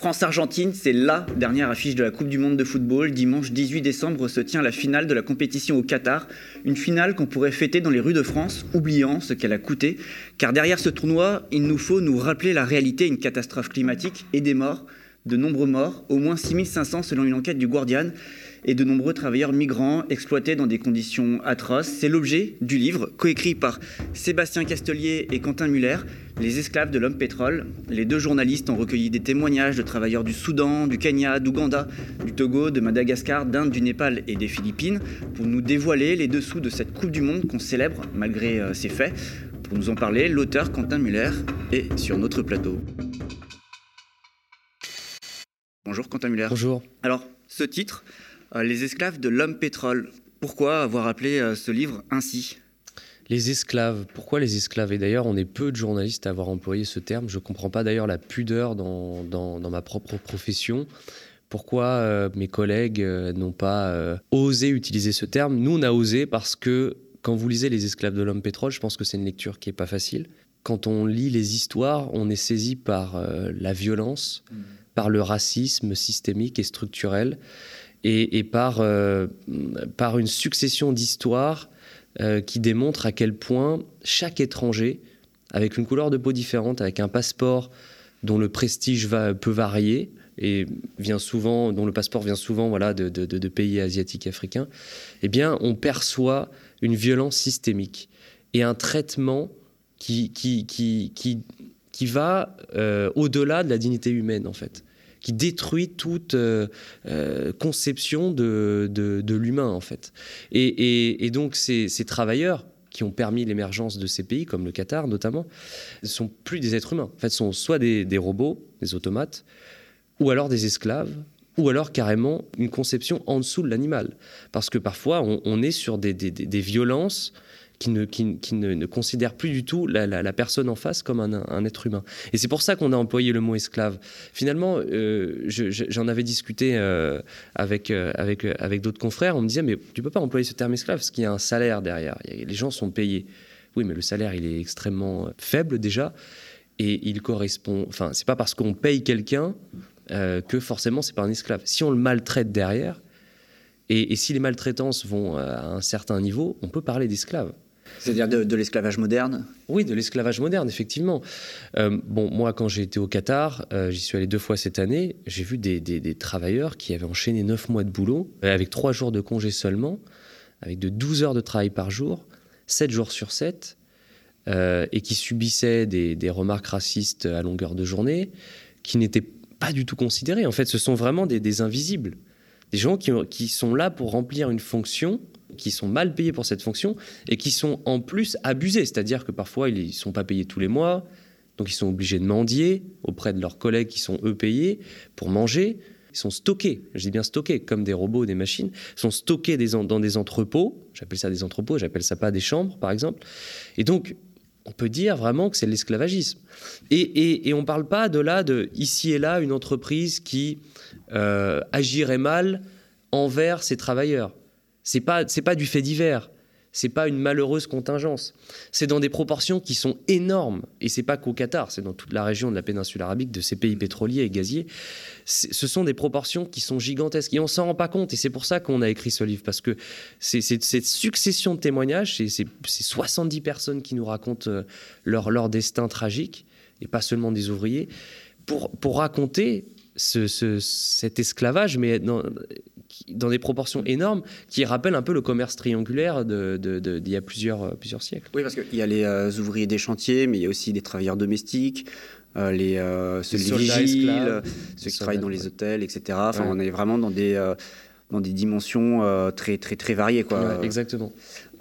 France-Argentine, c'est la dernière affiche de la Coupe du Monde de football. Dimanche 18 décembre se tient la finale de la compétition au Qatar. Une finale qu'on pourrait fêter dans les rues de France, oubliant ce qu'elle a coûté. Car derrière ce tournoi, il nous faut nous rappeler la réalité, une catastrophe climatique et des morts, de nombreux morts, au moins 6500 selon une enquête du Guardian et de nombreux travailleurs migrants exploités dans des conditions atroces. C'est l'objet du livre, coécrit par Sébastien Castelier et Quentin Muller, Les esclaves de l'homme pétrole. Les deux journalistes ont recueilli des témoignages de travailleurs du Soudan, du Kenya, d'Ouganda, du Togo, de Madagascar, d'Inde, du Népal et des Philippines pour nous dévoiler les dessous de cette Coupe du Monde qu'on célèbre malgré euh, ses faits. Pour nous en parler, l'auteur Quentin Muller est sur notre plateau. Bonjour Quentin Muller. Bonjour. Alors, ce titre, euh, les esclaves de l'homme pétrole. Pourquoi avoir appelé euh, ce livre ainsi? Les esclaves, pourquoi les esclaves? Et d'ailleurs, on est peu de journalistes à avoir employé ce terme. Je ne comprends pas d'ailleurs la pudeur dans, dans, ma propre profession. Pourquoi euh, mes collègues n'ont pas osé utiliser ce terme? Nous, on a osé parce que quand vous lisez Les esclaves de l'homme pétrole, je pense que c'est une lecture qui n'est pas facile. Quand on lit les histoires, on est saisi par la violence, mmh. par le racisme systémique et structurel et, par, euh, par une succession d'histoires euh, qui démontrent à quel point chaque étranger, avec une couleur de peau différente, avec un passeport dont le prestige va, peut varier, et vient souvent, dont le passeport vient souvent voilà, de, pays asiatiques et africains, eh bien, on perçoit une violence systémique et un traitement qui, qui, qui, qui, qui va euh, au-delà de la dignité humaine, en fait qui détruit toute euh, euh, conception de, de, l'humain, en fait. Et, donc, ces, travailleurs qui ont permis l'émergence de ces pays, comme le Qatar notamment, ne sont plus des êtres humains. En fait, sont soit des, robots, des automates, ou alors des esclaves, ou alors carrément une conception en dessous de l'animal. Parce que parfois, on, est sur des, des violences qui ne, qui, ne, ne, considère plus du tout la, personne en face comme un, être humain. Et c'est pour ça qu'on a employé le mot esclave. Finalement, euh, j'en avais discuté euh, avec, euh, avec, d'autres confrères. On me disait, mais tu peux pas employer ce terme esclave parce qu'il y a un salaire derrière. Les gens sont payés. Oui, mais le salaire, il est extrêmement faible déjà. Et il correspond. Enfin, c'est pas parce qu'on paye quelqu'un que forcément c'est pas un esclave. Si on le maltraite derrière, et si les maltraitances vont à un certain niveau, on peut parler d'esclave. C'est-à-dire de, l'esclavage moderne Oui, de l'esclavage moderne, effectivement. Euh, bon, moi, quand j'ai été au Qatar, euh, j'y suis allé deux fois cette année, j'ai vu des, travailleurs qui avaient enchaîné neuf mois de boulot, euh, avec trois jours de congé seulement, avec de 12 heures de travail par jour, 7 jours sur 7, et qui subissaient des, remarques racistes à longueur de journée, qui n'étaient pas du tout considérés. En fait, ce sont vraiment des, invisibles. Des gens qui sont là pour remplir une fonction qui sont mal payés pour cette fonction et qui sont en plus abusés. C'est-à-dire que parfois, ils ne sont pas payés tous les mois, donc ils sont obligés de mendier auprès de leurs collègues qui sont eux payés pour manger. Ils sont stockés, je dis bien stockés, comme des robots, des machines, sont stockés dans des entrepôts. J'appelle ça des entrepôts, j'appelle ça pas des chambres, par exemple. Et donc, on peut dire vraiment que c'est l'esclavagisme. Et, on ne parle pas de là, de ici et là, une entreprise qui euh, agirait mal envers ses travailleurs. C'est pas c'est pas du fait divers. C'est pas une malheureuse contingence. C'est dans des proportions qui sont énormes. Et c'est pas qu'au Qatar, c'est dans toute la région de la péninsule arabique, de ces pays pétroliers et gaziers. Ce sont des proportions qui sont gigantesques. Et on s'en rend pas compte. Et c'est pour ça qu'on a écrit ce livre. Parce que c'est cette succession de témoignages, c'est 70 personnes qui nous racontent euh, leur, leur destin tragique, et pas seulement des ouvriers, pour, pour raconter cet esclavage, mais dans, dans, des proportions énormes, qui rappellent un peu le commerce triangulaire d'il y a plusieurs, plusieurs siècles. Oui, parce qu'il y a les euh, ouvriers des chantiers, mais il y a aussi des travailleurs domestiques, euh, les, euh, ceux, qui vigiles, ceux qui travaillent dans les hôtels, etc. Enfin, on est vraiment dans des, dans des dimensions très, très, très variées. Quoi. exactement.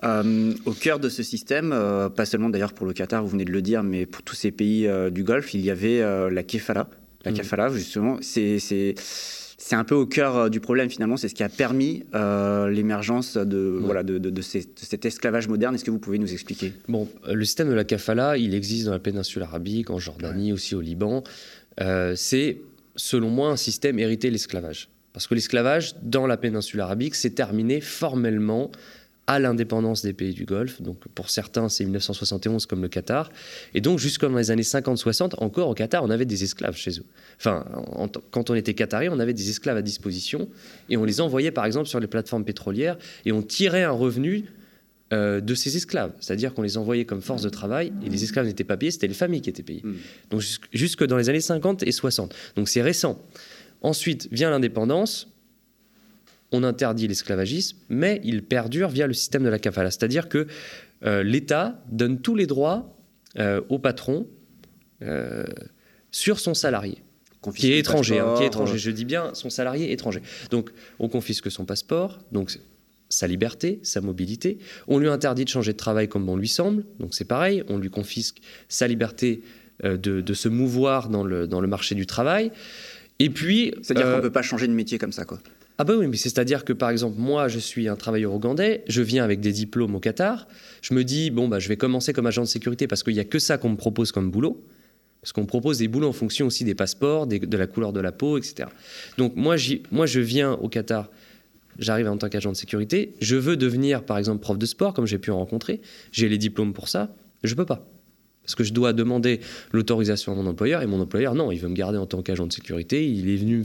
au cœur de ce système, pas seulement d'ailleurs pour le Qatar, vous venez de le dire, mais pour tous ces pays du Golfe, il y avait la kefala, la kafala, justement, c'est c'est un peu au cœur euh, du problème finalement. C'est ce qui a permis euh, l'émergence de, voilà, de, de, cet esclavage moderne. Est-ce que vous pouvez nous expliquer? Bon, euh, le système de la kafala, il existe dans la péninsule arabique, en Jordanie, aussi au Liban. c'est, selon moi, un système hérité de l'esclavage. Parce que l'esclavage, dans la péninsule arabique, s'est terminé formellement à l'indépendance des pays du Golfe. Donc pour certains, c'est 1971 comme le Qatar. Et donc jusqu'en les années 50-60, encore au Qatar, on avait des esclaves chez eux. Enfin, quand on était qatari, on avait des esclaves à disposition et on les envoyait par exemple sur les plateformes pétrolières et on tirait un revenu euh, de ces esclaves. C'est-à-dire qu'on les envoyait comme force de travail et les esclaves n'étaient pas payés, c'était les familles qui étaient payées. Hmm. Donc jusque dans les années 50 et 60. Donc c'est récent. Ensuite vient l'indépendance on interdit l'esclavagisme, mais il perdure via le système de la kafala. C'est-à-dire que euh, l'État donne tous les droits euh, au patron euh, sur son salarié. qui est étranger, hein, qui est étranger. Je dis bien son salarié étranger. Donc, on confisque son passeport, donc sa liberté, sa mobilité. On lui interdit de changer de travail comme bon lui semble, donc c'est pareil. On lui confisque sa liberté de, se mouvoir dans le, dans le marché du travail. Et puis, c'est-à-dire qu'on ne peut pas changer de métier comme ça, quoi. Ah bah oui, mais c'est-à-dire que par exemple, moi, je suis un travailleur ougandais, je viens avec des diplômes au Qatar, je me dis, bon, bah, je vais commencer comme agent de sécurité parce qu'il n'y a que ça qu'on me propose comme boulot, parce qu'on propose des boulots en fonction aussi des passeports, de la couleur de la peau, etc. Donc moi, moi je viens au Qatar, j'arrive en tant qu'agent de sécurité, je veux devenir par exemple prof de sport, comme j'ai pu en rencontrer, j'ai les diplômes pour ça, je peux pas. Parce que je dois demander l'autorisation à mon employeur et mon employeur, non, il veut me garder en tant qu'agent de sécurité. Il est venu,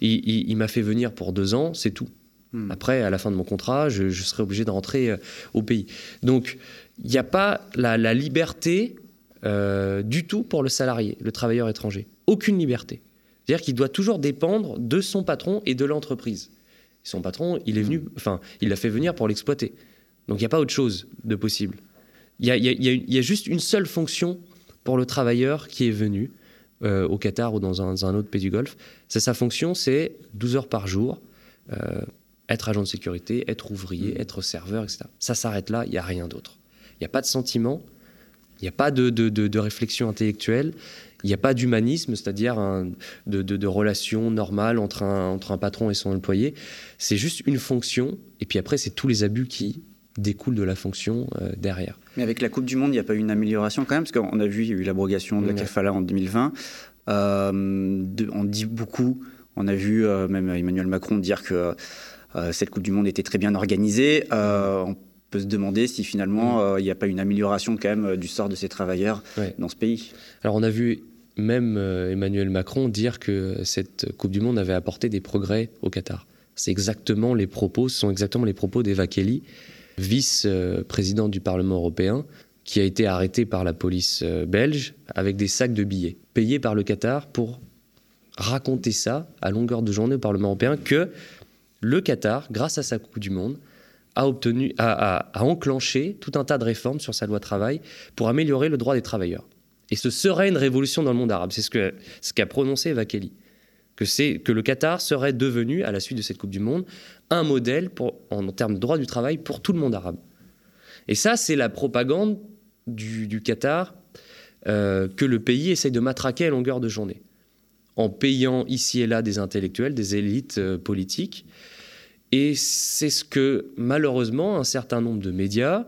il, m'a fait venir pour deux ans, c'est tout. Hmm. Après, à la fin de mon contrat, je, serai obligé de rentrer euh, au pays. Donc, il n'y a pas la, liberté euh, du tout pour le salarié, le travailleur étranger. Aucune liberté. C'est-à-dire qu'il doit toujours dépendre de son patron et de l'entreprise. Son patron, il est venu, enfin, il l'a fait venir pour l'exploiter. Donc, il n'y a pas autre chose de possible. Il y, a, juste une seule fonction pour le travailleur qui est venu euh, au Qatar ou dans un, autre pays du Golfe. C'est sa fonction, c'est 12 heures par jour, euh, être agent de sécurité, être ouvrier, mm. être serveur, etc. Ça s'arrête là, il n'y a rien d'autre. Il n'y a pas de sentiment, il n'y a pas de, réflexion intellectuelle, il n'y a pas d'humanisme, c'est-à-dire de, de, relation normale entre un, entre un patron et son employé. C'est juste une fonction, et puis après, c'est tous les abus qui découle de la fonction euh, derrière. Mais avec la Coupe du Monde, il n'y a pas eu une amélioration quand même, parce qu'on a vu, il y a eu l'abrogation de la CAFALA en 2020. Euh, on dit beaucoup, on a vu euh, même Emmanuel Macron dire que cette Coupe du Monde était très bien organisée. on peut se demander si finalement il n'y a pas une amélioration quand même du sort de ces travailleurs dans ce pays. Alors on a vu même Emmanuel Macron dire que cette Coupe du Monde avait apporté des progrès au Qatar. C'est exactement les propos, ce sont exactement les propos d'Eva Kelly, vice-président du Parlement européen, qui a été arrêté par la police euh, belge avec des sacs de billets, payés par le Qatar pour raconter ça à longueur de journée au Parlement européen que le Qatar, grâce à sa Coupe du Monde, a, obtenu, a, enclenché tout un tas de réformes sur sa loi travail pour améliorer le droit des travailleurs. Et ce serait une révolution dans le monde arabe. C'est ce qu'a ce qu'a prononcé Eva Kelly que, c'est, que le Qatar serait devenu, à la suite de cette Coupe du Monde, un modèle en, termes de droit du travail pour tout le monde arabe. Et ça, c'est la propagande du, Qatar euh, que le pays essaye de matraquer à longueur de journée, en payant ici et là des intellectuels, des élites euh, politiques. Et c'est ce que, malheureusement, un certain nombre de médias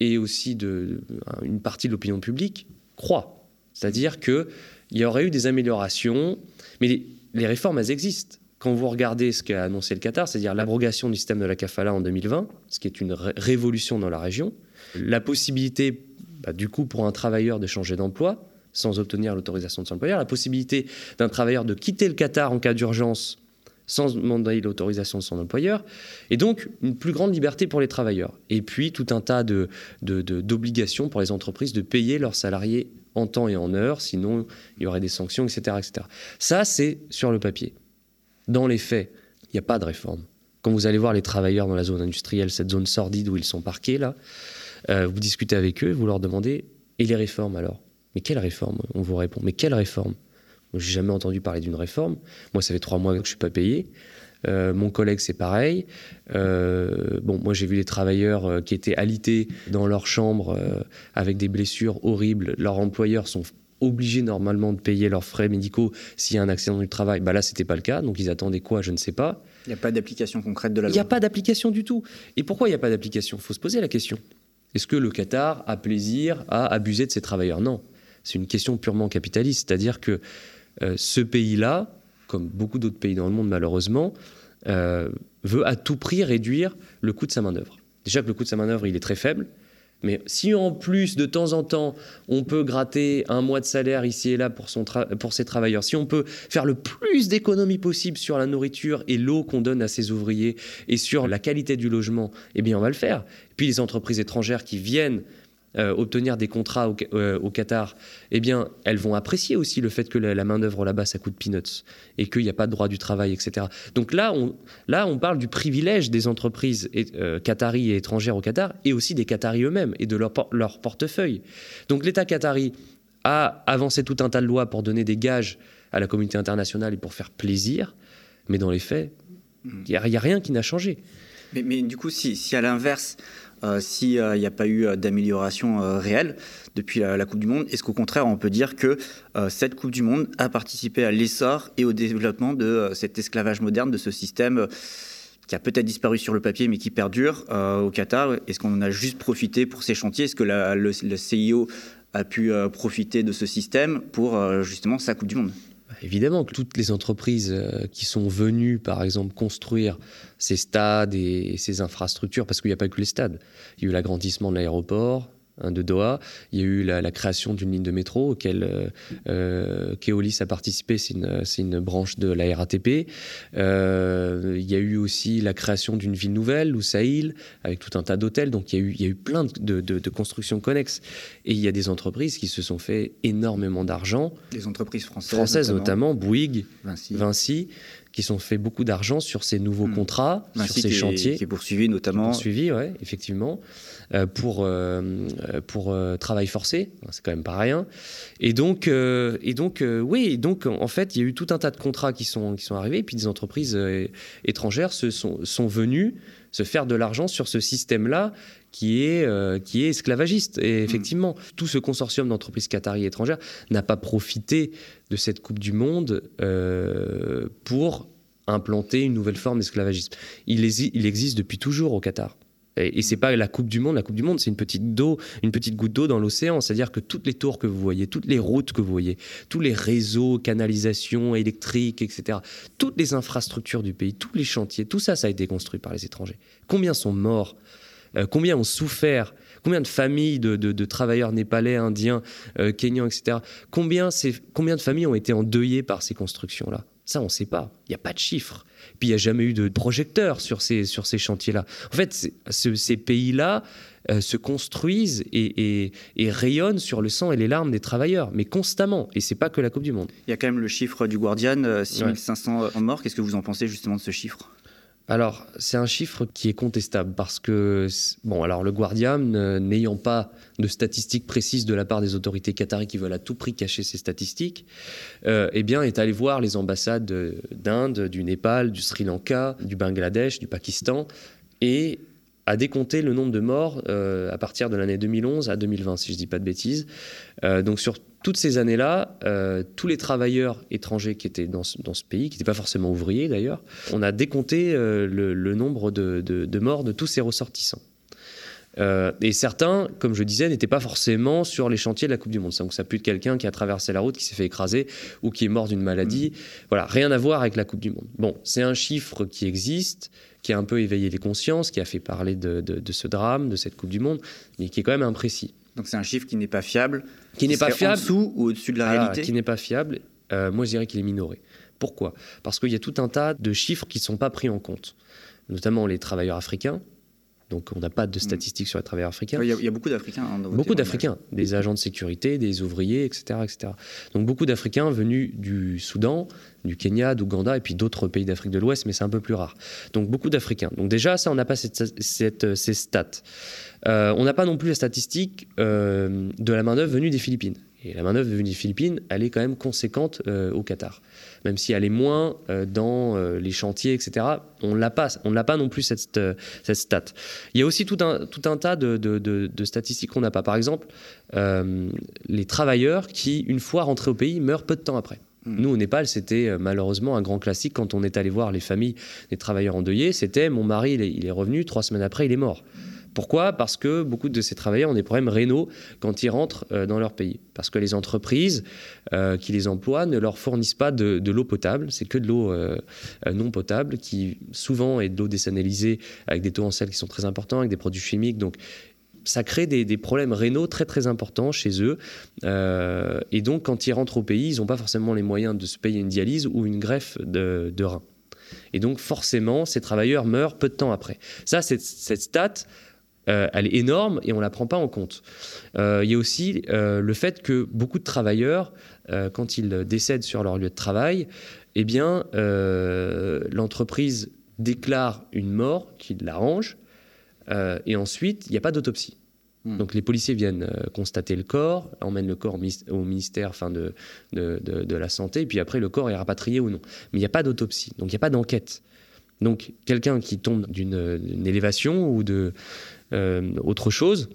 et aussi une partie de l'opinion publique croient. C'est-à-dire qu'il y aurait eu des améliorations, mais réformes, elles existent. Quand vous regardez ce qu'a annoncé le Qatar, c'est-à-dire l'abrogation du système de la kafala en 2020, ce qui est une révolution dans la région, la possibilité, bah, du coup, pour un travailleur de changer d'emploi sans obtenir l'autorisation de son employeur, la possibilité d'un travailleur de quitter le Qatar en cas d'urgence sans demander l'autorisation de son employeur, et donc une plus grande liberté pour les travailleurs. Et puis tout un tas d'obligations de, pour les entreprises de payer leurs salariés en temps et en heure, sinon il y aurait des sanctions, etc. etc. Ça, c'est sur le papier. Dans les faits, il n'y a pas de réforme. Quand vous allez voir les travailleurs dans la zone industrielle, cette zone sordide où ils sont parqués, là, euh, vous discutez avec eux, vous leur demandez, et les réformes alors? Mais quelle réforme? On vous répond, mais quelle réforme? J'ai jamais entendu parler d'une réforme. Moi, ça fait trois mois que je ne suis pas payé. Euh, mon collègue, c'est pareil. Euh, bon, moi, j'ai vu des travailleurs euh, qui étaient alités dans leur chambre avec des blessures horribles. Leurs employeurs sont obligés normalement de payer leurs frais médicaux s'il y a un accident du travail. Bah là, c'était pas le cas. Donc, ils attendaient quoi Je ne sais pas. Il n'y a pas d'application concrète de la loi. Il n'y a pas d'application du tout. Et pourquoi il n'y a pas d'application? Il faut se poser la question. Est-ce que le Qatar a plaisir à abuser de ses travailleurs? Non. C'est une question purement capitaliste. C'est-à-dire que ce pays-là, comme beaucoup d'autres pays dans le monde malheureusement, euh, veut à tout prix réduire le coût de sa main-d'œuvre. Déjà que le coût de sa main-d'œuvre, il est très faible. Mais si en plus, de temps en temps, on peut gratter un mois de salaire ici et là pour, son pour ses travailleurs, si on peut faire le plus d'économies possible sur la nourriture et l'eau qu'on donne à ses ouvriers et sur la qualité du logement, eh bien on va le faire. Puis les entreprises étrangères qui viennent euh, obtenir des contrats euh, au, Qatar, eh bien, elles vont apprécier aussi le fait que la, main-d'œuvre là-bas, ça coûte peanuts et qu'il n'y a pas de droit du travail, etc. Donc là, on, là, on parle du privilège des entreprises et, euh, qataries et étrangères au Qatar et aussi des Qataris eux-mêmes et de leur, leur portefeuille. Donc l'État qatari a avancé tout un tas de lois pour donner des gages à la communauté internationale et pour faire plaisir, mais dans les faits, il n'y a, rien qui n'a changé. Mais, du coup, si, à l'inverse, euh, s'il n'y a pas eu euh, d'amélioration euh, réelle depuis la, Coupe du Monde Est-ce qu'au contraire, on peut dire que cette Coupe du Monde a participé à l'essor et au développement de cet esclavage moderne, de ce système qui a peut-être disparu sur le papier mais qui perdure au Qatar? Est-ce qu'on en a juste profité pour ces chantiers? Est-ce que le, le, CIO a pu profiter de ce système pour justement sa Coupe du Monde? Évidemment que toutes les entreprises euh, qui sont venues, par exemple, construire ces stades et ces infrastructures, parce qu'il n'y a pas que les stades, il y a eu l'agrandissement de l'aéroport, de Doha. Il y a eu la, création d'une ligne de métro auquel euh, euh, Keolis a participé, c'est une, branche de la RATP. Euh, il y a eu aussi la création d'une ville nouvelle, Loussaïl, avec tout un tas d'hôtels. Donc il y, a eu, il y a eu plein de, constructions connexes. Et il y a des entreprises qui se sont fait énormément d'argent. Des entreprises françaises. Françaises notamment, Bouygues, Vinci. Qui sont fait beaucoup d'argent sur ces nouveaux hmm. contrats, sur ces chantiers. Qui est poursuivi notamment. Qui poursuivi, oui, effectivement. Euh, pour, euh, pour euh, travail forcé. C'est quand même pas rien. Et donc, et donc oui, donc en fait, il y a eu tout un tas de contrats qui sont, qui sont arrivés, et puis des entreprises étrangères se sont, sont venues se faire de l'argent sur ce système-là qui est, qui est esclavagiste. Et effectivement, tout ce consortium d'entreprises qataries étrangères n'a pas profité de cette Coupe du Monde pour implanter une nouvelle forme d'esclavagisme. Il, il existe depuis toujours au Qatar. Et, c'est pas la Coupe du Monde. La Coupe du Monde, c'est une petite d'eau, une petite goutte d'eau dans l'océan. C'est-à-dire que toutes les tours que vous voyez, toutes les routes que vous voyez, tous les réseaux, canalisation électriques, etc., toutes les infrastructures du pays, tous les chantiers, tout ça, ça a été construit par les étrangers. Combien sont morts euh, Combien ont souffert Combien de familles de, travailleurs népalais, indiens, euh, kenyans, etc. Combien, combien de familles ont été endeuillées par ces constructions-là? Ça, on ne sait pas. Il n'y a pas de chiffres. Puis il n'y a jamais eu de projecteurs sur ces, sur ces chantiers-là. En fait, ces pays-là euh, se construisent et, et, rayonnent sur le sang et les larmes des travailleurs, mais constamment. Et c'est pas que la Coupe du Monde. Il y a quand même le chiffre du Guardian, 6500 euh, morts. Qu'est-ce que vous en pensez justement de ce chiffre? Alors, c'est un chiffre qui est contestable parce que, bon, alors le Guardian, n'ayant pas de statistiques précises de la part des autorités qataries qui veulent à tout prix cacher ces statistiques, euh, eh bien, est allé voir les ambassades d'Inde, du Népal, du Sri Lanka, du Bangladesh, du Pakistan, et a décompté le nombre de morts euh, à partir de l'année 2011 à 2020, si je ne dis pas de bêtises. Euh, donc sur toutes ces années-là, euh, tous les travailleurs étrangers qui étaient dans ce, pays, qui n'étaient pas forcément ouvriers d'ailleurs, on a décompté le, nombre de, morts de tous ces ressortissants. Et certains, comme je disais, n'étaient pas forcément sur les chantiers de la Coupe du Monde. Donc ça peut être quelqu'un qui a traversé la route, qui s'est fait écraser ou qui est mort d'une maladie. Mmh. Voilà, rien à voir avec la Coupe du Monde. Bon, c'est un chiffre qui existe, qui a un peu éveillé les consciences, qui a fait parler de, de ce drame, de cette Coupe du Monde, mais qui est quand même imprécis. Donc c'est un chiffre qui n'est pas fiable. Qui, n'est pas fiable. En dessous ou au-dessus de la réalité Qui n'est pas fiable. Euh, moi, je dirais qu'il est minoré. Pourquoi? Parce qu'il y a tout un tas de chiffres qui ne sont pas pris en compte, notamment les travailleurs africains, donc on n'a pas de mm. statistiques sur les travailleurs africains. Il y, a beaucoup d'Africains. Hein, beaucoup d'Africains, des agents de sécurité, des ouvriers, etc. etc. Donc beaucoup d'Africains venus du Soudan, du Kenya, d'Ouganda et puis d'autres pays d'Afrique de l'Ouest, mais c'est un peu plus rare. Donc beaucoup d'Africains. Donc déjà, ça, on n'a pas cette, ces stats. Euh, on n'a pas non plus la statistique euh, de la main-d'œuvre venue des Philippines. Et la main-d'œuvre venue des Philippines, elle est quand même conséquente euh, au Qatar. Même si elle est moins euh, dans euh, les chantiers, etc., on ne l'a pas, on l'a pas non plus cette, cette, stat. Il y a aussi tout un, tout un tas de, de, statistiques qu'on n'a pas. Par exemple, les travailleurs qui, une fois rentrés au pays, meurent peu de temps après. Hmm. Nous, au Népal, c'était malheureusement un grand classique quand on est allé voir les familles des travailleurs endeuillés. C'était mon mari, il est, il est revenu, trois semaines après, il est mort Pourquoi? Parce que beaucoup de ces travailleurs ont des problèmes rénaux quand ils rentrent euh, dans leur pays. Parce que les entreprises euh, qui les emploient ne leur fournissent pas de, l'eau potable. C'est que de l'eau euh, non potable qui souvent est de l'eau désanalysée avec des taux en sel qui sont très importants, avec des produits chimiques. Donc ça crée des, problèmes rénaux très très importants chez eux. et donc quand ils rentrent au pays, ils n'ont pas forcément les moyens de se payer une dialyse ou une greffe de rein. Et donc forcément, ces travailleurs meurent peu de temps après. Ça, cette stat, euh, elle est énorme et on ne la prend pas en compte. Euh, il y a aussi euh, le fait que beaucoup de travailleurs, quand ils décèdent sur leur lieu de travail, eh bien, l'entreprise déclare une mort qui l'arrange et ensuite, il n'y a pas d'autopsie. Hmm. Donc les policiers viennent constater le corps, emmènent le corps au ministère enfin, de, de, de, la Santé, et puis après le corps est rapatrié ou non. Mais il n'y a pas d'autopsie, donc il n'y a pas d'enquête. Donc quelqu'un qui tombe d'une élévation ou de, autre chose,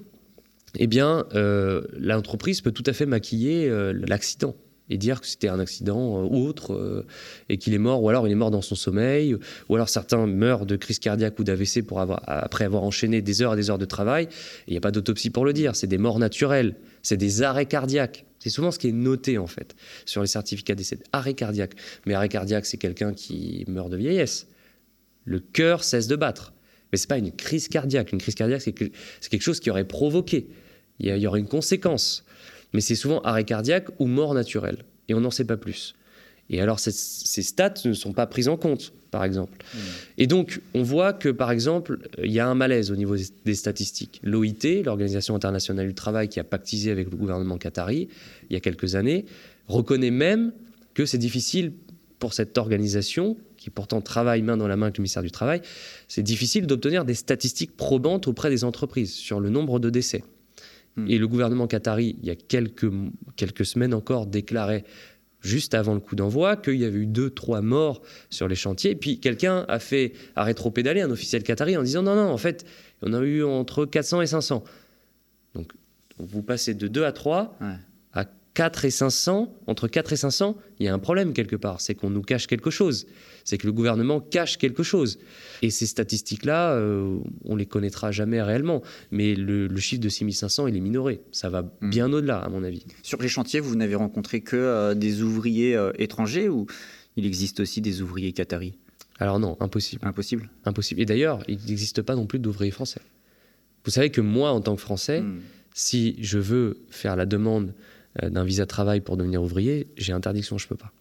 eh bien, euh, l'entreprise peut tout à fait maquiller euh, l'accident et dire que c'était un accident ou autre et qu'il est mort, ou alors il est mort dans son sommeil, ou alors certains meurent de crise cardiaque ou d'AVC pour avoir, après avoir enchaîné des heures et des heures de travail. Il n'y a pas d'autopsie pour le dire, c'est des morts naturelles, c'est des arrêts cardiaques. C'est souvent ce qui est noté en fait sur les certificats d'essai. Arrêt cardiaque. Mais arrêt cardiaque, c'est quelqu'un qui meurt de vieillesse. Le cœur cesse de battre. Mais ce n'est pas une crise cardiaque. Une crise cardiaque, c'est quelque chose qui aurait provoqué. Il y, aurait une conséquence. Mais c'est souvent arrêt cardiaque ou mort naturelle. Et on n'en sait pas plus. Et alors, ces, stats ne sont pas prises en compte, par exemple. Mmh. Et donc, on voit que, par exemple, il y a un malaise au niveau des statistiques. L'OIT, l'Organisation internationale du travail, qui a pactisé avec le gouvernement qatari il y a quelques années, reconnaît même que c'est difficile pour cette organisation qui pourtant travaille main dans la main avec le ministère du Travail, c'est difficile d'obtenir des statistiques probantes auprès des entreprises sur le nombre de décès. Hmm. Et le gouvernement qatari, il y a quelques, quelques semaines encore, déclarait juste avant le coup d'envoi qu'il y avait eu deux, trois morts sur les chantiers. Et puis quelqu'un a fait à rétro-pédaler, un officiel qatari, en disant non, non, en fait, on a eu entre 400 et 500. Donc vous passez de 2 à 3. 4 et 500, entre 4 et 500, il y a un problème quelque part. C'est qu'on nous cache quelque chose. C'est que le gouvernement cache quelque chose. Et ces statistiques-là, euh, on les connaîtra jamais réellement. Mais le, chiffre de 6500, il est minoré. Ça va hmm. bien au-delà, à mon avis. Sur les chantiers, vous n'avez rencontré que euh, des ouvriers euh, étrangers ou il existe aussi des ouvriers qataris? Alors non, impossible. Impossible Impossible. Et d'ailleurs, il n'existe pas non plus d'ouvriers français. Vous savez que moi, en tant que Français, hmm. si je veux faire la demande d'un visa de travail pour devenir ouvrier, j'ai interdiction, je peux pas.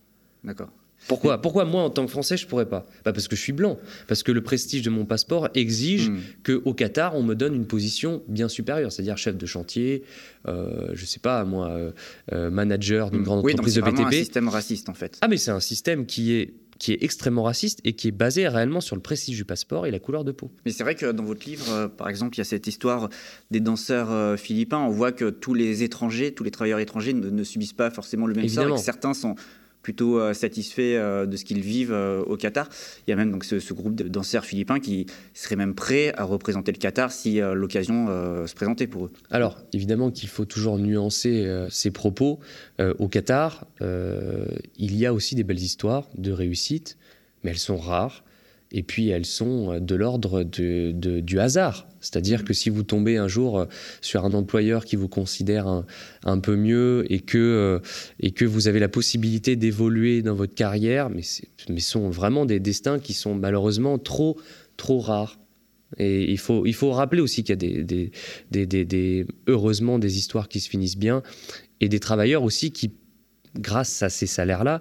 D'accord. Pourquoi Pourquoi moi, en tant que Français, je pourrais pas bah Parce que je suis blanc. Parce que le prestige de mon passeport exige hmm. qu'au Qatar, on me donne une position bien supérieure, c'est-à-dire chef de chantier, euh, je sais pas, moi, euh, euh, manager d'une hmm. grande entreprise de BTP. C'est un système raciste, en fait. Ah, mais c'est un système qui est qui est extrêmement raciste et qui est basé réellement sur le prestige du passeport et la couleur de peau. Mais c'est vrai que dans votre livre, euh, par exemple, il y a cette histoire des danseurs euh, philippins. On voit que tous les étrangers, tous les travailleurs étrangers ne, subissent pas forcément le même sort et que certains sont plutôt euh, satisfaits euh, de ce qu'ils vivent euh, au Qatar. Il y a même donc ce, groupe de danseurs philippins qui seraient même prêts à représenter le Qatar si l'occasion se présentait pour eux. Alors, évidemment qu'il faut toujours nuancer ces propos. au Qatar, il y a aussi des belles histoires de réussite, mais elles sont rares et puis elles sont euh, de l'ordre du hasard. C'est-à-dire que si vous tombez un jour euh, sur un employeur qui vous considère un, peu mieux et que, euh, et que vous avez la possibilité d'évoluer dans votre carrière, mais, mais sont vraiment des destins qui sont malheureusement trop, trop rares. Et il faut, il faut rappeler aussi qu'il y a des, des, des, heureusement des histoires qui se finissent bien et des travailleurs aussi qui, grâce à ces salaires-là,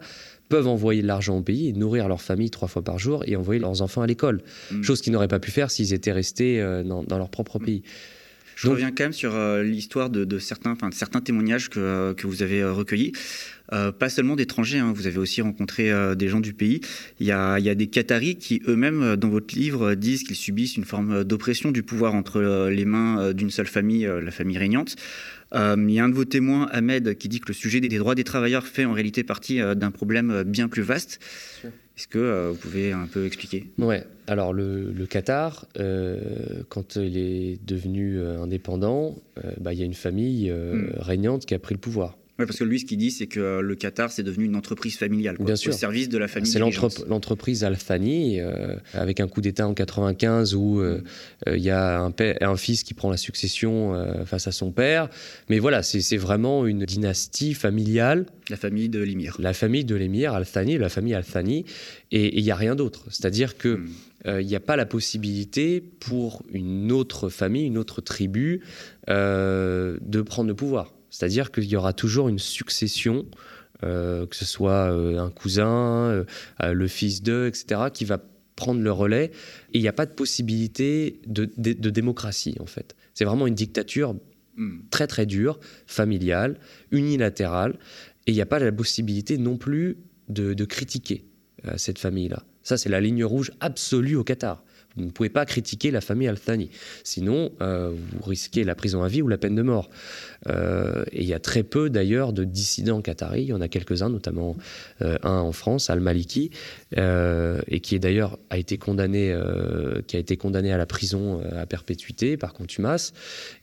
peuvent envoyer de l'argent au pays et nourrir leur famille trois fois par jour et envoyer leurs enfants à l'école. Mm. Chose qu'ils n'auraient pas pu faire s'ils étaient restés euh, dans, leur propre mm. pays. Je reviens quand même sur euh, l'histoire de, certains, de certains témoignages que, euh, que vous avez recueillis. pas seulement d'étrangers, hein, vous avez aussi rencontré des gens du pays. Il y, a, il y a des Qataris qui eux-mêmes, dans votre livre, disent qu'ils subissent une forme d'oppression du pouvoir entre les mains d'une seule famille, la famille régnante. Euh, il y a un de vos témoins, Ahmed, qui dit que le sujet des droits des travailleurs fait en réalité partie euh, d'un problème euh, bien plus vaste. Est-ce que vous pouvez un peu expliquer? Ouais. Alors le, Qatar, quand il est devenu indépendant, bah, il y a une famille hmm. régnante qui a pris le pouvoir. Oui, parce que lui, ce qu'il dit, c'est que le Qatar, c'est devenu une entreprise familiale, Bien sûr. au service de la famille. C'est l'entreprise Al Thani, euh, avec un coup d'État en 95 où euh, euh, il y a un, un, fils qui prend la succession face à son père. Mais voilà, c'est vraiment une dynastie familiale. La famille de l'émir. La famille de l'émir Al Thani, la famille Al Thani, et il n'y a rien d'autre. C'est-à-dire que hmm il euh, n'y a pas la possibilité pour une autre famille, une autre tribu, euh, de prendre le pouvoir. C'est-à-dire qu'il y aura toujours une succession, euh, que ce soit un cousin, le fils d'eux, etc., qui va prendre le relais. Et il n'y a pas de possibilité de, démocratie, en fait. C'est vraiment une dictature hmm. très très dure, familiale, unilatérale, et il n'y a pas la possibilité non plus de critiquer cette famille-là. Ça, c'est la ligne rouge absolue au Qatar. Vous ne pouvez pas critiquer la famille Al-Thani. Sinon, euh, vous risquez la prison à vie ou la peine de mort. Euh, et il y a très peu d'ailleurs de dissidents qataris. Il y en a quelques-uns, notamment euh, un en France, Al-Maliki, et qui d'ailleurs a été condamné, a été condamné à la prison à perpétuité par contumace.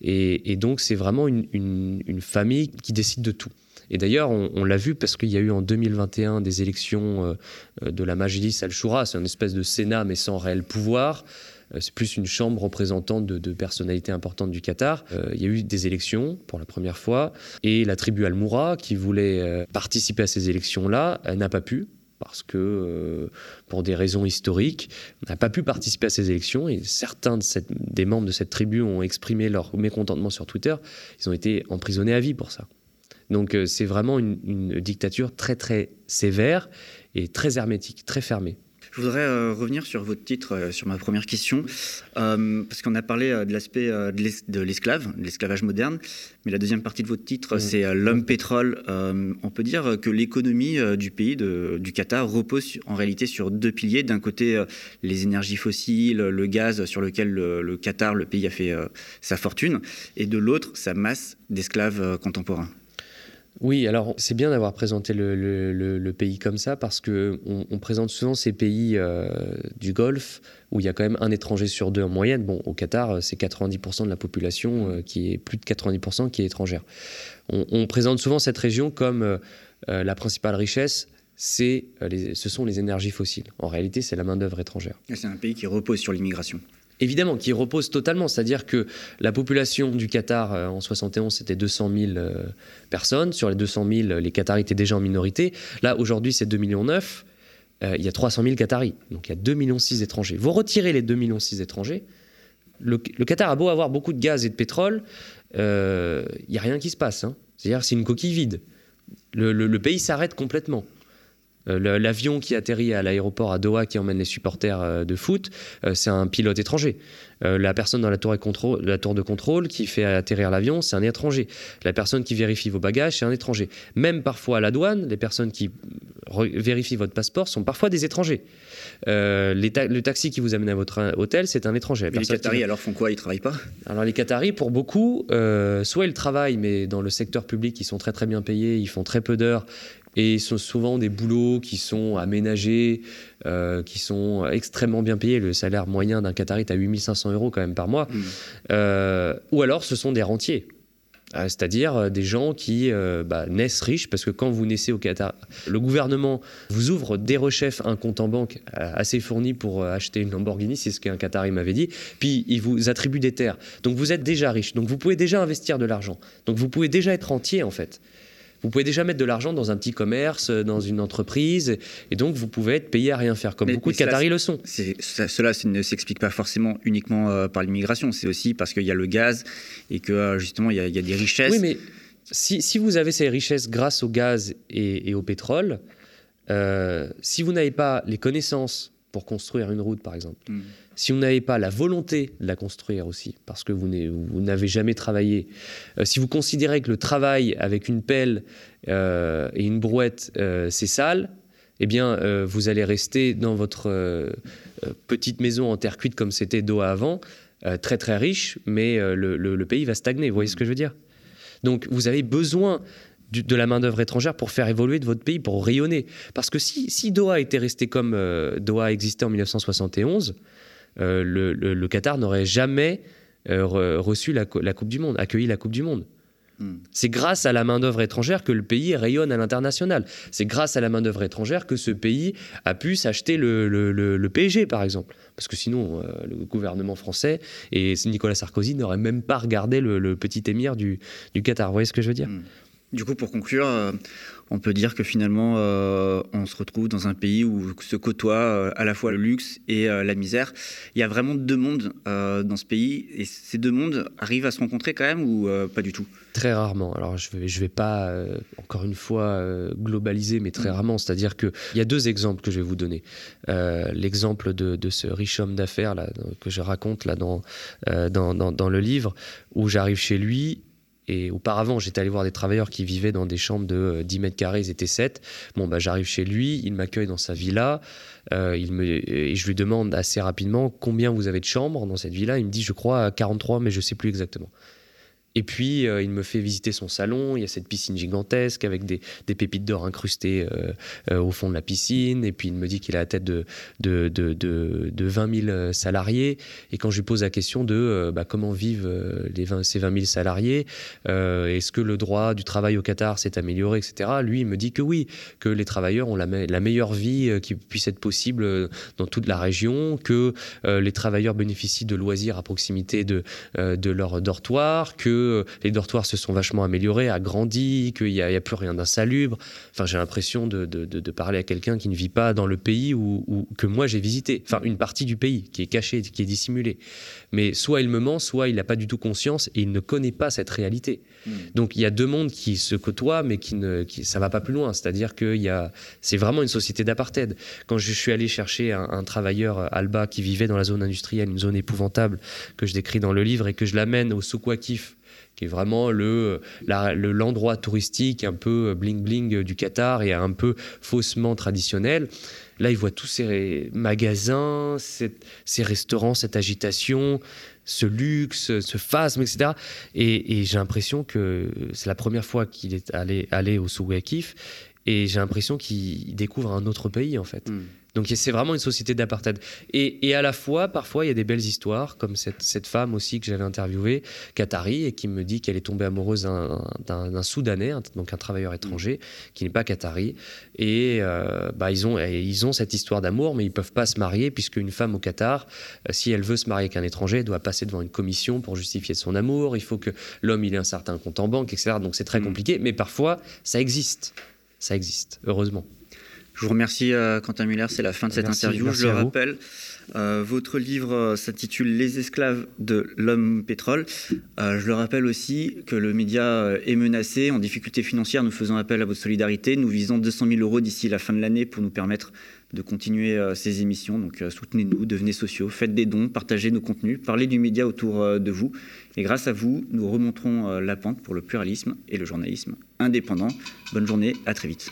Et, donc c'est vraiment une famille qui décide de tout. Et d'ailleurs, on, l'a vu parce qu'il y a eu en 2021 des élections euh, de la Majlis al-Shura, c'est une espèce de Sénat mais sans réel pouvoir. Euh, c'est plus une chambre représentante de, personnalités importantes du Qatar. Euh, il y a eu des élections pour la première fois et la tribu Al-Moura, qui voulait participer à ces élections-là, n'a pas pu parce que, pour des raisons historiques, n'a pas pu participer à ces élections et certains des membres de cette tribu ont exprimé leur mécontentement sur Twitter. Ils ont été emprisonnés à vie pour ça. Donc euh, c'est vraiment une, dictature très très sévère et très hermétique, très fermée. Je voudrais euh, revenir sur votre titre, euh, sur ma première question, parce qu'on a parlé de l'aspect de l'esclave, de l'esclavage moderne, mais la deuxième partie de votre titre, c'est l'homme pétrole. on peut dire que l'économie du pays, du Qatar, repose en réalité sur deux piliers. D'un côté, les énergies fossiles, le gaz sur lequel le Qatar, le pays, a fait sa fortune, et de l'autre, sa masse d'esclaves contemporains. Oui, alors c'est bien d'avoir présenté le, pays comme ça parce que on, présente souvent ces pays euh, du Golfe où il y a quand même un étranger sur deux en moyenne. Bon, au Qatar, c'est 90% de la population euh, qui est plus de 90% qui est étrangère. On, présente souvent cette région comme euh, la principale richesse. C'est, ce sont les énergies fossiles. En réalité, c'est la main-d'œuvre étrangère. C'est un pays qui repose sur l'immigration. Évidemment, qui repose totalement. C'est-à-dire que la population du Qatar euh, en 71, c'était 200 000 euh, personnes. Sur les 200 000, les Qataris étaient déjà en minorité. Là, aujourd'hui, c'est 2,9 millions. Euh, il y a 300 000 Qataris. Donc il y a 2,6 millions étrangers. Vous retirez les 2,6 millions étrangers. Le, Qatar a beau avoir beaucoup de gaz et de pétrole, il n'y a rien qui se passe. Hein. C'est-à-dire c'est une coquille vide. le pays s'arrête complètement. Euh, l'avion qui atterrit à l'aéroport à Doha qui emmène les supporters euh, de foot, euh, c'est un pilote étranger. la personne dans la tour, la tour, de contrôle qui fait atterrir l'avion, c'est un étranger. La personne qui vérifie vos bagages, c'est un étranger. Même parfois à la douane, les personnes qui vérifient votre passeport sont parfois des étrangers. le taxi qui vous amène à votre hôtel, c'est un étranger. les Qataris, alors, font quoi? Ils travaillent pas? Alors, les Qataris, pour beaucoup, soit ils travaillent, mais dans le secteur public, ils sont très très bien payés, ils font très peu d'heures, et ce sont souvent des boulots qui sont aménagés, euh, qui sont extrêmement bien payés. Le salaire moyen d'un Qatari est à 8500 euros quand même par mois. Mmh. Euh, ou alors ce sont des rentiers. Euh, c'est-à-dire des gens qui bah, naissent riches, parce que quand vous naissez au Qatar, le gouvernement vous ouvre des rechefs un compte en banque assez fourni pour acheter une Lamborghini, c'est ce qu'un Qatari m'avait dit, puis il vous attribue des terres. Donc vous êtes déjà riche, donc vous pouvez déjà investir de l'argent, donc vous pouvez déjà être rentier en fait. Vous pouvez déjà mettre de l'argent dans un petit commerce, dans une entreprise, et donc vous pouvez être payé à rien faire, comme beaucoup de Qataris le sont. cela ne s'explique pas forcément uniquement euh, par l'immigration, c'est aussi parce qu'il y a le gaz et que euh, justement il y, a, des richesses. Oui, mais si, vous avez ces richesses grâce au gaz et, au pétrole, euh, si vous n'avez pas les connaissances pour construire une route, par exemple, hmm si vous n'avez pas la volonté de la construire aussi, parce que vous n'avez jamais travaillé, euh, si vous considérez que le travail avec une pelle euh, et une brouette, euh, c'est sale, eh bien, vous allez rester dans votre petite maison en terre cuite comme c'était Doha avant, très très riche, mais le, pays va stagner. Vous voyez ce que je veux dire? Donc, vous avez besoin de la main-d'œuvre étrangère pour faire évoluer votre pays, pour rayonner. Parce que si, si Doha était resté comme Doha existait en 1971, euh, le, Qatar n'aurait jamais euh, reçu la, Coupe du Monde, accueilli la Coupe du Monde. Hmm. C'est grâce à la main-d'œuvre étrangère que le pays rayonne à l'international. C'est grâce à la main-d'œuvre étrangère que ce pays a pu s'acheter le, le, PSG, par exemple. Parce que sinon, euh, le gouvernement français et Nicolas Sarkozy n'auraient même pas regardé le, petit émir du, du, Qatar. Vous voyez ce que je veux dire? Hmm. Du coup, pour conclure, on peut dire que finalement, euh, on se retrouve dans un pays où se côtoient euh, à la fois le luxe et la misère. Il y a vraiment deux mondes dans ce pays, et ces deux mondes arrivent à se rencontrer quand même ou pas du tout? Très rarement. Alors, je ne vais, je vais pas, encore une fois, globaliser, mais très mm. rarement. C'est-à-dire qu'il y a deux exemples que je vais vous donner. L'exemple de, de, ce riche homme d'affaires que je raconte là, dans, dans, dans, dans le livre, où j'arrive chez lui et auparavant, j'étais allé voir des travailleurs qui vivaient dans des chambres de 10 euh, mètres carrés, ils étaient 7. Bon, bah, j'arrive chez lui, il m'accueille dans sa villa, euh, il me, et je lui demande assez rapidement combien vous avez de chambres dans cette villa? Il me dit, je crois, 43, mais je sais plus exactement. Et puis, euh, il me fait visiter son salon. Il y a cette piscine gigantesque avec des, pépites d'or incrustées euh, euh, au fond de la piscine. Et puis, il me dit qu'il a la tête de, de, de, de, 20 000 salariés. Et quand je lui pose la question de bah, comment vivent les 20, ces 20 000 salariés, est-ce que le droit du travail au Qatar s'est amélioré, etc., lui, il me dit que oui, que les travailleurs ont la, meilleure vie qui puisse être possible dans toute la région, que les travailleurs bénéficient de loisirs à proximité de leur dortoir, que les dortoirs se sont vachement améliorés, agrandis, qu'il n'y a, plus rien d'insalubre. Enfin, j'ai l'impression de, parler à quelqu'un qui ne vit pas dans le pays où, que moi j'ai visité. Enfin, une partie du pays qui est cachée, qui est dissimulée. Mais soit il me ment, soit il n'a pas du tout conscience et il ne connaît pas cette réalité. Hmm. Donc il y a deux mondes qui se côtoient, mais qui ne, qui, ça va pas plus loin. C'est-à-dire que c'est vraiment une société d'apartheid. Quand je suis allé chercher un, travailleur euh, Alba qui vivait dans la zone industrielle, une zone épouvantable que je décris dans le livre, et que je l'amène au Souk qui est vraiment le l'endroit touristique un peu bling bling du Qatar et un peu faussement traditionnel. Là, il voit tous ces magasins, ces restaurants, cette agitation, ce luxe, ce phasme, etc. Et, j'ai l'impression que c'est la première fois qu'il est allé, allé au Souakif et j'ai l'impression qu'il découvre un autre pays, en fait. Hmm. Donc c'est vraiment une société d'apartheid. Et, à la fois, parfois, il y a des belles histoires, comme cette, femme aussi que j'avais interviewée, Qatari, et qui me dit qu'elle est tombée amoureuse d'un Soudanais, donc un travailleur étranger, qui n'est pas Qatari. Et euh, bah, ils, ont, ils ont cette histoire d'amour, mais ils ne peuvent pas se marier, puisque une femme au Qatar, euh, si elle veut se marier avec un étranger, elle doit passer devant une commission pour justifier son amour. Il faut que l'homme ait un certain compte en banque, etc. Donc c'est très mm. compliqué, mais parfois, ça existe. Ça existe, heureusement. Je vous remercie, euh, Quentin Muller. C'est la fin de cette interview. je le rappelle. Euh, votre livre euh, s'intitule Les esclaves de l'homme pétrole. je le rappelle aussi que le média est menacé, en difficulté financière. Nous faisons appel à votre solidarité. Nous visons 200 000 euros d'ici la fin de l'année pour nous permettre de continuer ces émissions. Donc soutenez-nous, devenez sociaux, faites des dons, partagez nos contenus, parlez du média autour de vous. Et grâce à vous, nous remonterons la pente pour le pluralisme et le journalisme indépendant. Bonne journée, à très vite.